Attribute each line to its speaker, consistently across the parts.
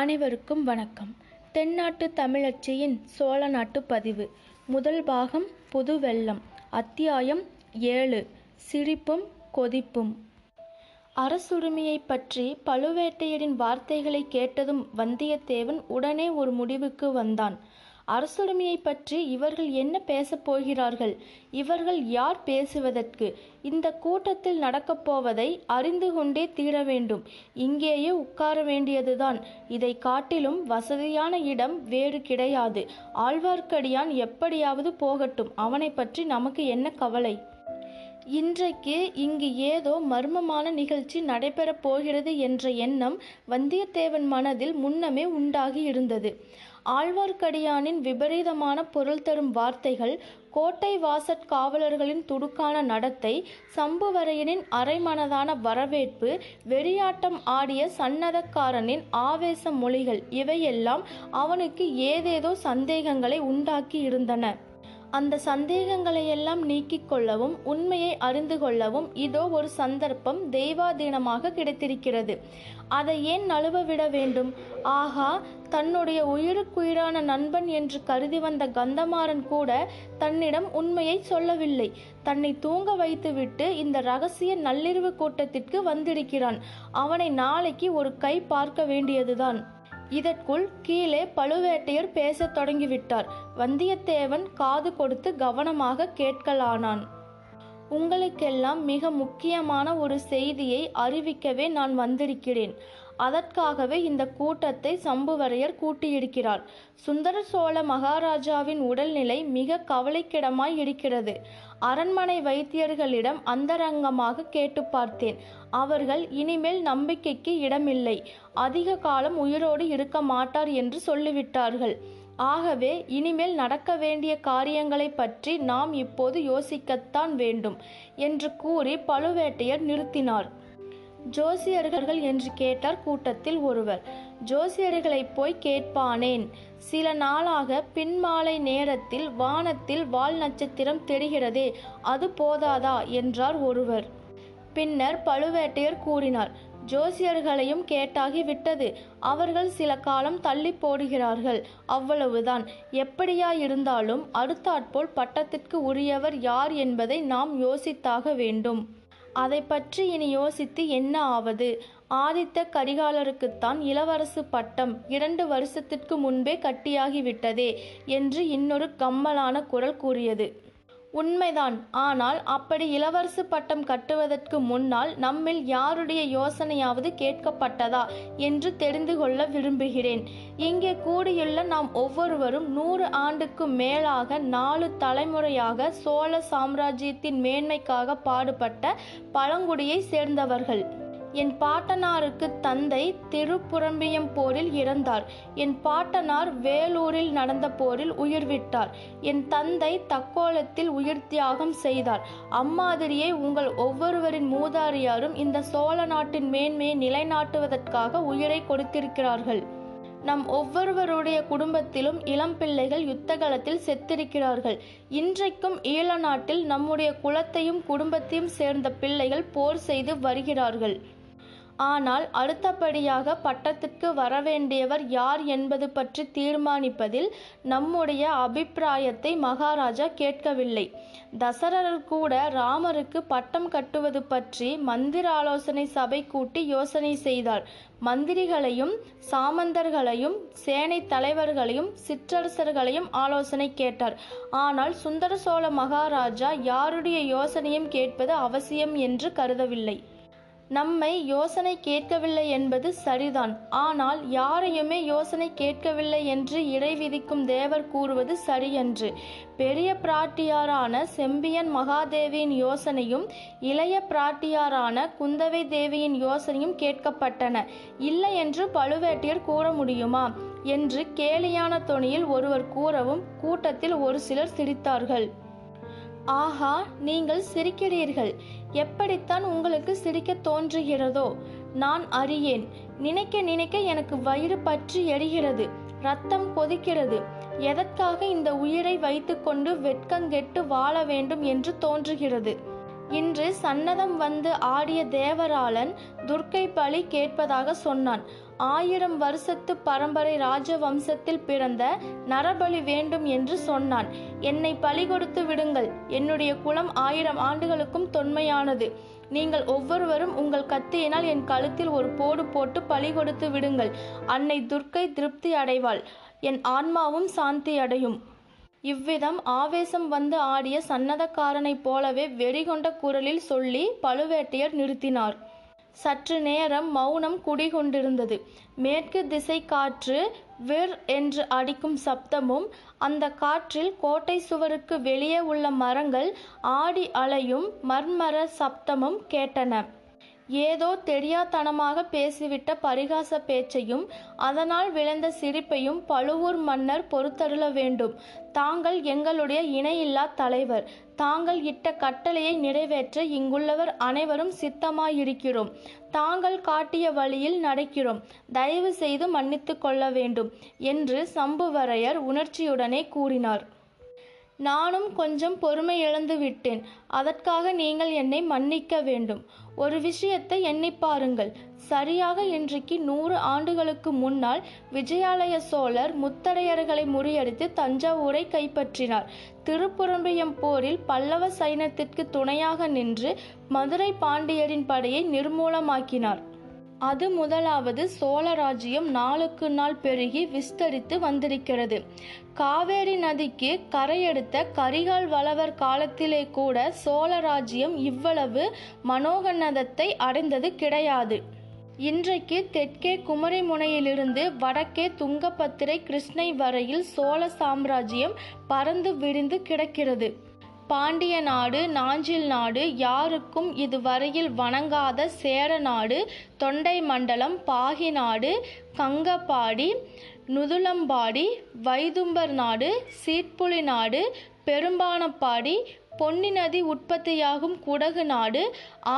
Speaker 1: அனைவருக்கும் வணக்கம் தென்னாட்டு தமிழச்சியின் சோழ நாட்டு பதிவு முதல் பாகம் புது வெள்ளம் அத்தியாயம் ஏழு சிரிப்பும் கொதிப்பும் அரசுரிமையை பற்றி பழுவேட்டையரின் வார்த்தைகளை கேட்டதும் வந்தியத்தேவன் உடனே ஒரு முடிவுக்கு வந்தான் அரசுடைமையை பற்றி இவர்கள் என்ன பேசப் போகிறார்கள் இவர்கள் யார் பேசுவதற்கு இந்த கூட்டத்தில் நடக்கப் போவதை அறிந்து கொண்டே தீர வேண்டும் இங்கேயே உட்கார வேண்டியதுதான் இதை காட்டிலும் வசதியான இடம் வேறு கிடையாது ஆழ்வார்க்கடியான் எப்படியாவது போகட்டும் அவனை பற்றி நமக்கு என்ன கவலை இன்றைக்கு இங்கு ஏதோ மர்மமான நிகழ்ச்சி நடைபெறப் போகிறது என்ற எண்ணம் வந்தியத்தேவன் மனதில் முன்னமே உண்டாகி இருந்தது ஆழ்வார்க்கடியானின் விபரீதமான பொருள் தரும் வார்த்தைகள் கோட்டை வாசற் காவலர்களின் துடுக்கான நடத்தை சம்புவரையனின் அரைமனதான வரவேற்பு வெறியாட்டம் ஆடிய சன்னதக்காரனின் ஆவேச மொழிகள் இவையெல்லாம் அவனுக்கு ஏதேதோ சந்தேகங்களை உண்டாக்கி இருந்தன அந்த எல்லாம் நீக்கிக் கொள்ளவும் உண்மையை அறிந்து கொள்ளவும் இதோ ஒரு சந்தர்ப்பம் தெய்வாதீனமாக கிடைத்திருக்கிறது அதை ஏன் நழுவ விட வேண்டும் ஆகா தன்னுடைய உயிருக்குயிரான நண்பன் என்று கருதி வந்த கந்தமாறன் கூட தன்னிடம் உண்மையை சொல்லவில்லை தன்னை தூங்க வைத்துவிட்டு இந்த ரகசிய நள்ளிரவு கூட்டத்திற்கு வந்திருக்கிறான் அவனை நாளைக்கு ஒரு கை பார்க்க வேண்டியதுதான் இதற்குள் கீழே பழுவேட்டையர் பேசத் தொடங்கிவிட்டார் வந்தியத்தேவன் காது கொடுத்து கவனமாக கேட்கலானான் உங்களுக்கெல்லாம் மிக முக்கியமான ஒரு செய்தியை அறிவிக்கவே நான் வந்திருக்கிறேன் அதற்காகவே இந்த கூட்டத்தை சம்புவரையர் கூட்டியிருக்கிறார் சுந்தர சோழ மகாராஜாவின் உடல்நிலை மிக கவலைக்கிடமாய் இருக்கிறது அரண்மனை வைத்தியர்களிடம் அந்தரங்கமாக கேட்டு பார்த்தேன் அவர்கள் இனிமேல் நம்பிக்கைக்கு இடமில்லை அதிக காலம் உயிரோடு இருக்க மாட்டார் என்று சொல்லிவிட்டார்கள் ஆகவே இனிமேல் நடக்க வேண்டிய காரியங்களை பற்றி நாம் இப்போது யோசிக்கத்தான் வேண்டும் என்று கூறி பழுவேட்டையர் நிறுத்தினார் ஜோசியர்கள் என்று கேட்டார் கூட்டத்தில் ஒருவர் ஜோசியர்களைப் போய் கேட்பானேன் சில நாளாக பின்மாலை நேரத்தில் வானத்தில் வால் நட்சத்திரம் தெரிகிறதே அது போதாதா என்றார் ஒருவர் பின்னர் பழுவேட்டையர் கூறினார் ஜோசியர்களையும் கேட்டாகி விட்டது அவர்கள் சில காலம் தள்ளி போடுகிறார்கள் அவ்வளவுதான் எப்படியா இருந்தாலும் அடுத்தாற்போல் பட்டத்திற்கு உரியவர் யார் என்பதை நாம் யோசித்தாக வேண்டும் அதை பற்றி இனி யோசித்து என்ன ஆவது ஆதித்த கரிகாலருக்குத்தான் இளவரசு பட்டம் இரண்டு வருஷத்திற்கு முன்பே கட்டியாகிவிட்டதே என்று இன்னொரு கம்மலான குரல் கூறியது உண்மைதான் ஆனால் அப்படி இளவரசு பட்டம் கட்டுவதற்கு முன்னால் நம்மில் யாருடைய யோசனையாவது கேட்கப்பட்டதா என்று தெரிந்து கொள்ள விரும்புகிறேன் இங்கே கூடியுள்ள நாம் ஒவ்வொருவரும் நூறு ஆண்டுக்கு மேலாக நாலு தலைமுறையாக சோழ சாம்ராஜ்யத்தின் மேன்மைக்காக பாடுபட்ட பழங்குடியை சேர்ந்தவர்கள் என் பாட்டனாருக்கு தந்தை திருப்புறம்பியம் போரில் இறந்தார் என் பாட்டனார் வேலூரில் நடந்த போரில் உயிர் விட்டார் என் தந்தை தக்கோலத்தில் உயிர் தியாகம் செய்தார் அம்மாதிரியே உங்கள் ஒவ்வொருவரின் மூதாரியாரும் இந்த சோழ நாட்டின் மேன்மையை நிலைநாட்டுவதற்காக உயிரை கொடுத்திருக்கிறார்கள் நம் ஒவ்வொருவருடைய குடும்பத்திலும் இளம் பிள்ளைகள் யுத்தகலத்தில் செத்திருக்கிறார்கள் இன்றைக்கும் ஈழ நாட்டில் நம்முடைய குலத்தையும் குடும்பத்தையும் சேர்ந்த பிள்ளைகள் போர் செய்து வருகிறார்கள் ஆனால் அடுத்தபடியாக பட்டத்துக்கு வரவேண்டியவர் யார் என்பது பற்றி தீர்மானிப்பதில் நம்முடைய அபிப்பிராயத்தை மகாராஜா கேட்கவில்லை தசரரர் கூட ராமருக்கு பட்டம் கட்டுவது பற்றி மந்திர ஆலோசனை சபை கூட்டி யோசனை செய்தார் மந்திரிகளையும் சாமந்தர்களையும் சேனை தலைவர்களையும் சிற்றரசர்களையும் ஆலோசனை கேட்டார் ஆனால் சுந்தர சோழ மகாராஜா யாருடைய யோசனையும் கேட்பது அவசியம் என்று கருதவில்லை நம்மை யோசனை கேட்கவில்லை என்பது சரிதான் ஆனால் யாரையுமே யோசனை கேட்கவில்லை என்று இடை விதிக்கும் தேவர் கூறுவது சரியன்று பெரிய பிராட்டியாரான செம்பியன் மகாதேவியின் யோசனையும் இளைய பிராட்டியாரான குந்தவை தேவியின் யோசனையும் கேட்கப்பட்டன இல்லை என்று பழுவேட்டையர் கூற முடியுமா என்று கேலியான தொனியில் ஒருவர் கூறவும் கூட்டத்தில் ஒரு சிலர் சிரித்தார்கள் ஆஹா நீங்கள் சிரிக்கிறீர்கள் எப்படித்தான் உங்களுக்கு சிரிக்க தோன்றுகிறதோ நான் அறியேன் நினைக்க நினைக்க எனக்கு வயிறு பற்றி எரிகிறது ரத்தம் கொதிக்கிறது எதற்காக இந்த உயிரை வைத்துக்கொண்டு வெட்கங்கெட்டு வாழ வேண்டும் என்று தோன்றுகிறது இன்று சன்னதம் வந்து ஆடிய தேவராளன் துர்க்கை பலி கேட்பதாக சொன்னான் ஆயிரம் வருஷத்து பரம்பரை ராஜ வம்சத்தில் பிறந்த நரபலி வேண்டும் என்று சொன்னான் என்னை பலி கொடுத்து விடுங்கள் என்னுடைய குலம் ஆயிரம் ஆண்டுகளுக்கும் தொன்மையானது நீங்கள் ஒவ்வொருவரும் உங்கள் கத்தியினால் என் கழுத்தில் ஒரு போடு போட்டு பலி கொடுத்து விடுங்கள் அன்னை துர்க்கை திருப்தி அடைவாள் என் ஆன்மாவும் சாந்தி அடையும் இவ்விதம் ஆவேசம் வந்து ஆடிய சன்னதக்காரனைப் போலவே வெறிகொண்ட குரலில் சொல்லி பழுவேட்டையர் நிறுத்தினார் சற்று நேரம் மௌனம் குடிகொண்டிருந்தது மேற்கு திசை காற்று விர் என்று அடிக்கும் சப்தமும் அந்த காற்றில் கோட்டை சுவருக்கு வெளியே உள்ள மரங்கள் ஆடி அலையும் மர்மர சப்தமும் கேட்டன ஏதோ தெரியாதனமாக பேசிவிட்ட பரிகாச பேச்சையும் அதனால் விளைந்த சிரிப்பையும் பழுவூர் மன்னர் பொறுத்தருள வேண்டும் தாங்கள் எங்களுடைய இணையில்லா தலைவர் தாங்கள் இட்ட கட்டளையை நிறைவேற்ற இங்குள்ளவர் அனைவரும் சித்தமாயிருக்கிறோம் தாங்கள் காட்டிய வழியில் நடக்கிறோம் தயவு செய்து மன்னித்து கொள்ள வேண்டும் என்று சம்புவரையர் உணர்ச்சியுடனே கூறினார் நானும் கொஞ்சம் பொறுமை இழந்து விட்டேன் அதற்காக நீங்கள் என்னை மன்னிக்க வேண்டும் ஒரு விஷயத்தை எண்ணி பாருங்கள் சரியாக இன்றைக்கு நூறு ஆண்டுகளுக்கு முன்னால் விஜயாலய சோழர் முத்தரையர்களை முறியடித்து தஞ்சாவூரை கைப்பற்றினார் திருப்புரம்பியம் போரில் பல்லவ சைனத்திற்கு துணையாக நின்று மதுரை பாண்டியரின் படையை நிர்மூலமாக்கினார் அது முதலாவது சோழ நாளுக்கு நாள் பெருகி விஸ்தரித்து வந்திருக்கிறது காவேரி நதிக்கு கரையெடுத்த கரிகால் வளவர் காலத்திலே கூட சோழ இவ்வளவு மனோகன்னதத்தை அடைந்தது கிடையாது இன்றைக்கு தெற்கே குமரி முனையிலிருந்து வடக்கே துங்கபத்திரை கிருஷ்ணை வரையில் சோழ சாம்ராஜ்யம் பறந்து விரிந்து கிடக்கிறது பாண்டிய நாடு நாஞ்சில் நாடு யாருக்கும் இதுவரையில் வணங்காத சேர நாடு தொண்டை மண்டலம் பாகி நாடு கங்கப்பாடி நுதுளம்பாடி வைதும்பர் நாடு சீட்புலி நாடு பெரும்பானப்பாடி பொன்னி நதி உற்பத்தியாகும் குடகு நாடு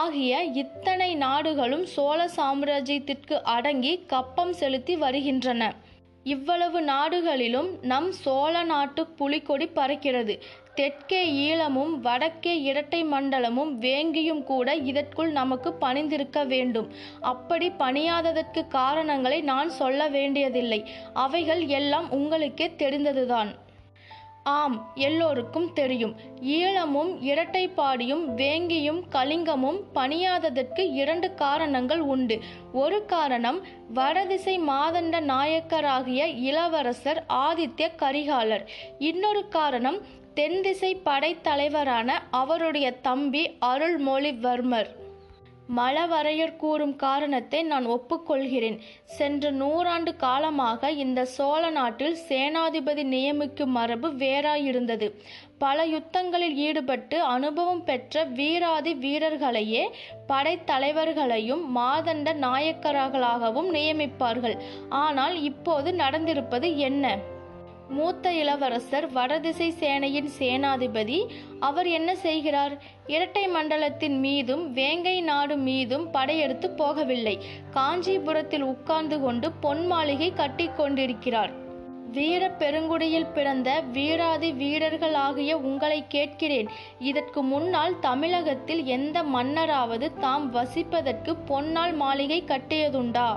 Speaker 1: ஆகிய இத்தனை நாடுகளும் சோழ சாம்ராஜ்யத்திற்கு அடங்கி கப்பம் செலுத்தி வருகின்றன இவ்வளவு நாடுகளிலும் நம் சோழ நாட்டு புலிக்கொடி பறக்கிறது தெற்கே ஈழமும் வடக்கே இரட்டை மண்டலமும் வேங்கியும் கூட இதற்குள் நமக்கு பணிந்திருக்க வேண்டும் அப்படி பணியாததற்கு காரணங்களை நான் சொல்ல வேண்டியதில்லை அவைகள் எல்லாம் உங்களுக்கே தெரிந்ததுதான் ஆம் எல்லோருக்கும் தெரியும் ஈழமும் இரட்டைப்பாடியும் வேங்கியும் கலிங்கமும் பணியாததற்கு இரண்டு காரணங்கள் உண்டு ஒரு காரணம் வடதிசை மாதண்ட நாயக்கராகிய இளவரசர் ஆதித்ய கரிகாலர் இன்னொரு காரணம் தென்திசை படைத்தலைவரான அவருடைய தம்பி அருள்மொழிவர்மர் மலவரையர் கூறும் காரணத்தை நான் ஒப்புக்கொள்கிறேன் சென்ற நூறாண்டு காலமாக இந்த சோழ நாட்டில் சேனாதிபதி நியமிக்கும் மரபு வேறாயிருந்தது பல யுத்தங்களில் ஈடுபட்டு அனுபவம் பெற்ற வீராதி வீரர்களையே படைத்தலைவர்களையும் மாதண்ட நாயக்கர்களாகவும் நியமிப்பார்கள் ஆனால் இப்போது நடந்திருப்பது என்ன மூத்த இளவரசர் வடதிசை சேனையின் சேனாதிபதி அவர் என்ன செய்கிறார் இரட்டை மண்டலத்தின் மீதும் வேங்கை நாடு மீதும் படையெடுத்து போகவில்லை காஞ்சிபுரத்தில் உட்கார்ந்து கொண்டு பொன் மாளிகை கட்டி கொண்டிருக்கிறார் வீர பெருங்குடியில் பிறந்த வீராதி வீரர்களாகிய உங்களை கேட்கிறேன் இதற்கு முன்னால் தமிழகத்தில் எந்த மன்னராவது தாம் வசிப்பதற்கு பொன்னால் மாளிகை கட்டியதுண்டா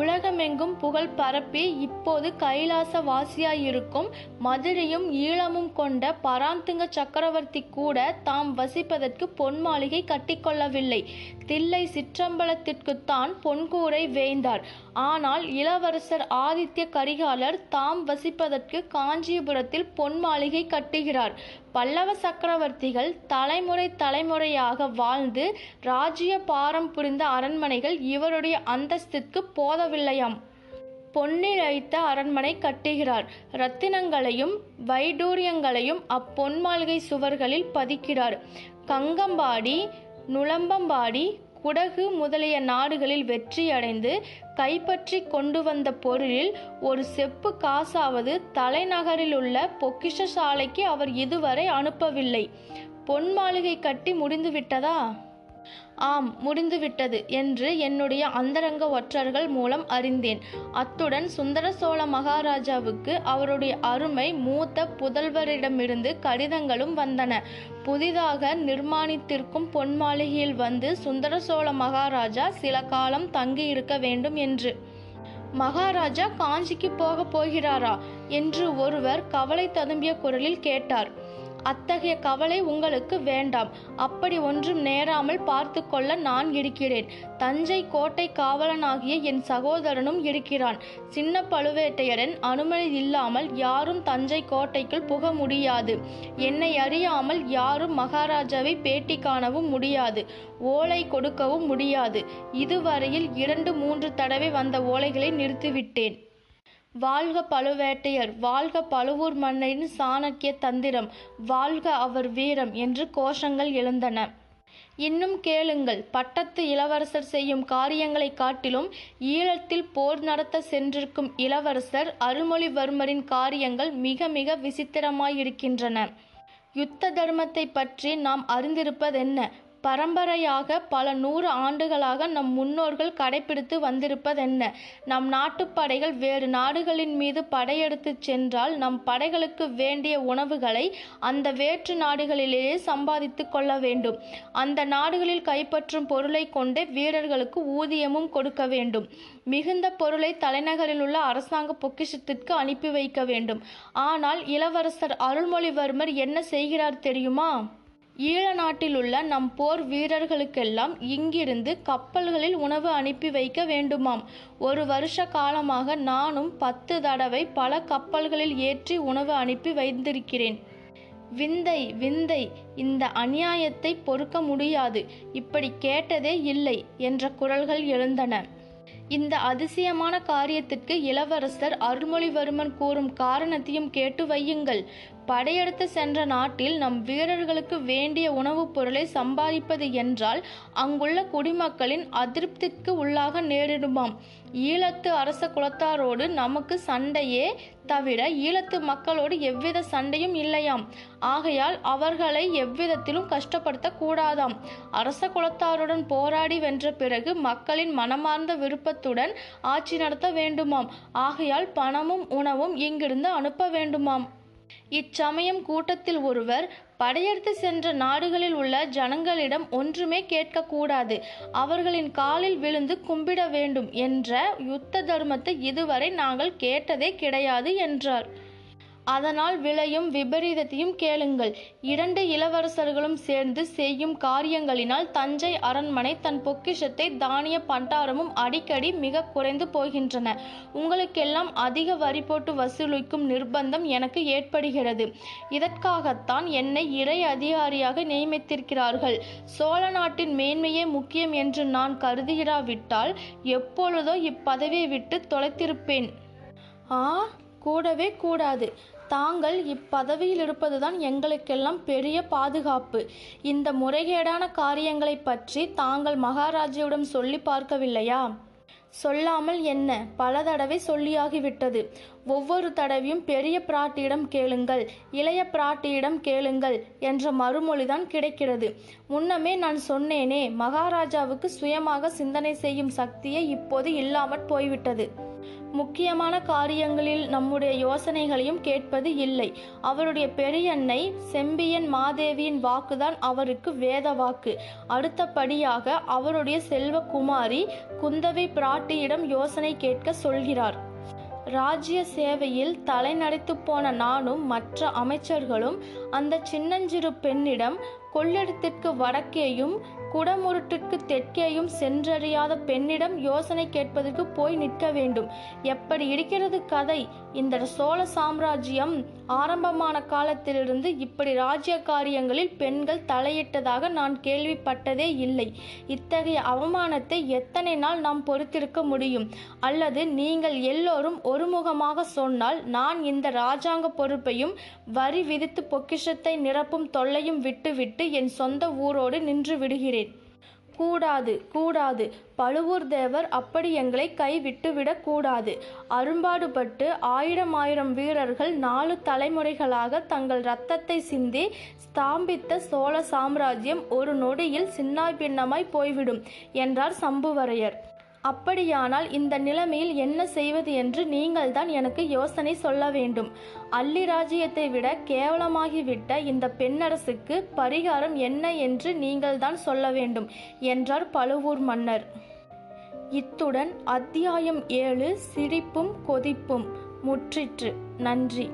Speaker 1: உலகமெங்கும் புகழ் பரப்பி இப்போது கைலாச வாசியாயிருக்கும் மதுரையும் ஈழமும் கொண்ட பராந்துங்க சக்கரவர்த்தி கூட தாம் வசிப்பதற்கு பொன் மாளிகை கட்டிக்கொள்ளவில்லை தில்லை சிற்றம்பலத்திற்குத்தான் பொன்கூரை வேந்தார் ஆனால் இளவரசர் ஆதித்ய கரிகாலர் தாம் வசிப்பதற்கு காஞ்சிபுரத்தில் பொன் மாளிகை கட்டுகிறார் பல்லவ சக்கரவர்த்திகள் தலைமுறை தலைமுறையாக வாழ்ந்து ராஜ்ய பாரம் புரிந்த அரண்மனைகள் இவருடைய அந்தஸ்திற்கு போதவில்லையாம் பொன்னிழைத்த அரண்மனை கட்டுகிறார் ரத்தினங்களையும் வைடூரியங்களையும் அப்பொன் மாளிகை சுவர்களில் பதிக்கிறார் கங்கம்பாடி நுளம்பம்பாடி குடகு முதலிய நாடுகளில் வெற்றியடைந்து கைப்பற்றி கொண்டு வந்த பொருளில் ஒரு செப்பு காசாவது தலைநகரில் பொக்கிஷ சாலைக்கு அவர் இதுவரை அனுப்பவில்லை பொன் மாளிகை கட்டி முடிந்துவிட்டதா ஆம் முடிந்துவிட்டது என்று என்னுடைய அந்தரங்க ஒற்றர்கள் மூலம் அறிந்தேன் அத்துடன் சுந்தர சோழ மகாராஜாவுக்கு அவருடைய அருமை மூத்த புதல்வரிடமிருந்து கடிதங்களும் வந்தன புதிதாக நிர்மாணித்திருக்கும் பொன் மாளிகையில் வந்து சுந்தர சோழ மகாராஜா சில காலம் தங்கியிருக்க வேண்டும் என்று மகாராஜா காஞ்சிக்கு போகப் போகிறாரா என்று ஒருவர் கவலை ததும்பிய குரலில் கேட்டார் அத்தகைய கவலை உங்களுக்கு வேண்டாம் அப்படி ஒன்றும் நேராமல் பார்த்து கொள்ள நான் இருக்கிறேன் தஞ்சை கோட்டை காவலனாகிய என் சகோதரனும் இருக்கிறான் சின்ன பழுவேட்டையரன் அனுமதி இல்லாமல் யாரும் தஞ்சை கோட்டைக்குள் புக முடியாது என்னை அறியாமல் யாரும் மகாராஜாவை பேட்டி காணவும் முடியாது ஓலை கொடுக்கவும் முடியாது இதுவரையில் இரண்டு மூன்று தடவை வந்த ஓலைகளை நிறுத்திவிட்டேன் வாழ்க பழுவேட்டையர் வாழ்க பழுவூர் மன்னரின் சாணக்கிய தந்திரம் வாழ்க அவர் வீரம் என்று கோஷங்கள் எழுந்தன இன்னும் கேளுங்கள் பட்டத்து இளவரசர் செய்யும் காரியங்களை காட்டிலும் ஈழத்தில் போர் நடத்த சென்றிருக்கும் இளவரசர் அருள்மொழிவர்மரின் காரியங்கள் மிக மிக விசித்திரமாயிருக்கின்றன யுத்த தர்மத்தை பற்றி நாம் அறிந்திருப்பதென்ன பரம்பரையாக பல நூறு ஆண்டுகளாக நம் முன்னோர்கள் கடைபிடித்து வந்திருப்பதென்ன? நம் நாட்டுப் படைகள் வேறு நாடுகளின் மீது படையெடுத்துச் சென்றால், நம் படைகளுக்கு வேண்டிய உணவுகளை அந்த வேற்று நாடுகளிலேயே சம்பாதித்து கொள்ள வேண்டும். அந்த நாடுகளில் கைப்பற்றும் பொருளைக் கொண்டே வீரர்களுக்கு ஊதியமும் கொடுக்க வேண்டும். மிகுந்த பொருளை தலைநகரிலுள்ள அரசாங்க பொக்கிஷத்திற்கு அனுப்பி வைக்க வேண்டும். ஆனால் இளவரசர் அருள்மொழிவர்மர் என்ன செய்கிறார் தெரியுமா? ஈழ நாட்டிலுள்ள நம் போர் வீரர்களுக்கெல்லாம் இங்கிருந்து கப்பல்களில் உணவு அனுப்பி வைக்க வேண்டுமாம் ஒரு வருஷ காலமாக நானும் பத்து தடவை பல கப்பல்களில் ஏற்றி உணவு அனுப்பி வைத்திருக்கிறேன் விந்தை விந்தை இந்த அநியாயத்தை பொறுக்க முடியாது இப்படி கேட்டதே இல்லை என்ற குரல்கள் எழுந்தன இந்த அதிசயமான காரியத்திற்கு இளவரசர் அருள்மொழிவர்மன் கூறும் காரணத்தையும் கேட்டு வையுங்கள் படையெடுத்து சென்ற நாட்டில் நம் வீரர்களுக்கு வேண்டிய உணவுப் பொருளை சம்பாதிப்பது என்றால் அங்குள்ள குடிமக்களின் அதிருப்திக்கு உள்ளாக நேரிடுமாம் ஈழத்து அரச குலத்தாரோடு நமக்கு சண்டையே தவிர ஈழத்து மக்களோடு எவ்வித சண்டையும் இல்லையாம் ஆகையால் அவர்களை எவ்விதத்திலும் கஷ்டப்படுத்த கூடாதாம் அரச குலத்தாருடன் போராடி வென்ற பிறகு மக்களின் மனமார்ந்த விருப்பத்துடன் ஆட்சி நடத்த வேண்டுமாம் ஆகையால் பணமும் உணவும் இங்கிருந்து அனுப்ப வேண்டுமாம் இச்சமயம் கூட்டத்தில் ஒருவர் படையெடுத்து சென்ற நாடுகளில் உள்ள ஜனங்களிடம் ஒன்றுமே கேட்கக்கூடாது அவர்களின் காலில் விழுந்து கும்பிட வேண்டும் என்ற யுத்த தர்மத்தை இதுவரை நாங்கள் கேட்டதே கிடையாது என்றார் அதனால் விளையும் விபரீதத்தையும் கேளுங்கள் இரண்டு இளவரசர்களும் சேர்ந்து செய்யும் காரியங்களினால் தஞ்சை அரண்மனை தன் பொக்கிஷத்தை தானிய பண்டாரமும் அடிக்கடி மிக குறைந்து போகின்றன உங்களுக்கெல்லாம் அதிக வரி போட்டு வசூலிக்கும் நிர்பந்தம் எனக்கு ஏற்படுகிறது இதற்காகத்தான் என்னை இறை அதிகாரியாக நியமித்திருக்கிறார்கள் சோழ நாட்டின் மேன்மையே முக்கியம் என்று நான் கருதுகிறாவிட்டால் எப்பொழுதோ இப்பதவியை விட்டு தொலைத்திருப்பேன் ஆ கூடவே கூடாது தாங்கள் இப்பதவியில் இருப்பதுதான் எங்களுக்கெல்லாம் பெரிய பாதுகாப்பு இந்த முறைகேடான காரியங்களைப் பற்றி தாங்கள் மகாராஜியுடன் சொல்லி பார்க்கவில்லையா சொல்லாமல் என்ன பல தடவை சொல்லியாகிவிட்டது ஒவ்வொரு தடவையும் பெரிய பிராட்டியிடம் கேளுங்கள் இளைய பிராட்டியிடம் கேளுங்கள் என்ற மறுமொழிதான் கிடைக்கிறது முன்னமே நான் சொன்னேனே மகாராஜாவுக்கு சுயமாக சிந்தனை செய்யும் சக்தியே இப்போது இல்லாமற் போய்விட்டது முக்கியமான காரியங்களில் நம்முடைய யோசனைகளையும் கேட்பது இல்லை அவருடைய பெரியன்னை செம்பியன் மாதேவியின் வாக்குதான் அவருக்கு வேத வாக்கு அடுத்தபடியாக அவருடைய செல்வ குமாரி குந்தவை பிராட்டியிடம் யோசனை கேட்க சொல்கிறார் ராஜ்ய சேவையில் தலைநடைத்து போன நானும் மற்ற அமைச்சர்களும் அந்த சின்னஞ்சிறு பெண்ணிடம் கொள்ளிடத்திற்கு வடக்கேயும் குடமுருட்டுக்கு தெற்கேயும் சென்றறியாத பெண்ணிடம் யோசனை கேட்பதற்கு போய் நிற்க வேண்டும் எப்படி இருக்கிறது கதை இந்த சோழ சாம்ராஜ்யம் ஆரம்பமான காலத்திலிருந்து இப்படி ராஜ்ய காரியங்களில் பெண்கள் தலையிட்டதாக நான் கேள்விப்பட்டதே இல்லை இத்தகைய அவமானத்தை எத்தனை நாள் நாம் பொறுத்திருக்க முடியும் அல்லது நீங்கள் எல்லோரும் ஒருமுகமாக சொன்னால் நான் இந்த ராஜாங்க பொறுப்பையும் வரி விதித்து பொக்கிஷத்தை நிரப்பும் தொல்லையும் விட்டுவிட்டு என் சொந்த ஊரோடு நின்று விடுகிறேன் கூடாது கூடாது பழுவூர் தேவர் அப்படி எங்களை கை விட்டுவிடக் கூடாது அரும்பாடுபட்டு ஆயிரம் ஆயிரம் வீரர்கள் நாலு தலைமுறைகளாக தங்கள் இரத்தத்தை சிந்தி ஸ்தாம்பித்த சோழ சாம்ராஜ்யம் ஒரு நொடியில் சின்னாய் பின்னமாய் போய்விடும் என்றார் சம்புவரையர் அப்படியானால் இந்த நிலைமையில் என்ன செய்வது என்று நீங்கள்தான் எனக்கு யோசனை சொல்ல வேண்டும் அள்ளி ராஜ்யத்தை விட கேவலமாகிவிட்ட இந்த பெண்ணரசுக்கு பரிகாரம் என்ன என்று நீங்கள்தான் சொல்ல வேண்டும் என்றார் பழுவூர் மன்னர் இத்துடன் அத்தியாயம் ஏழு சிரிப்பும் கொதிப்பும் முற்றிற்று நன்றி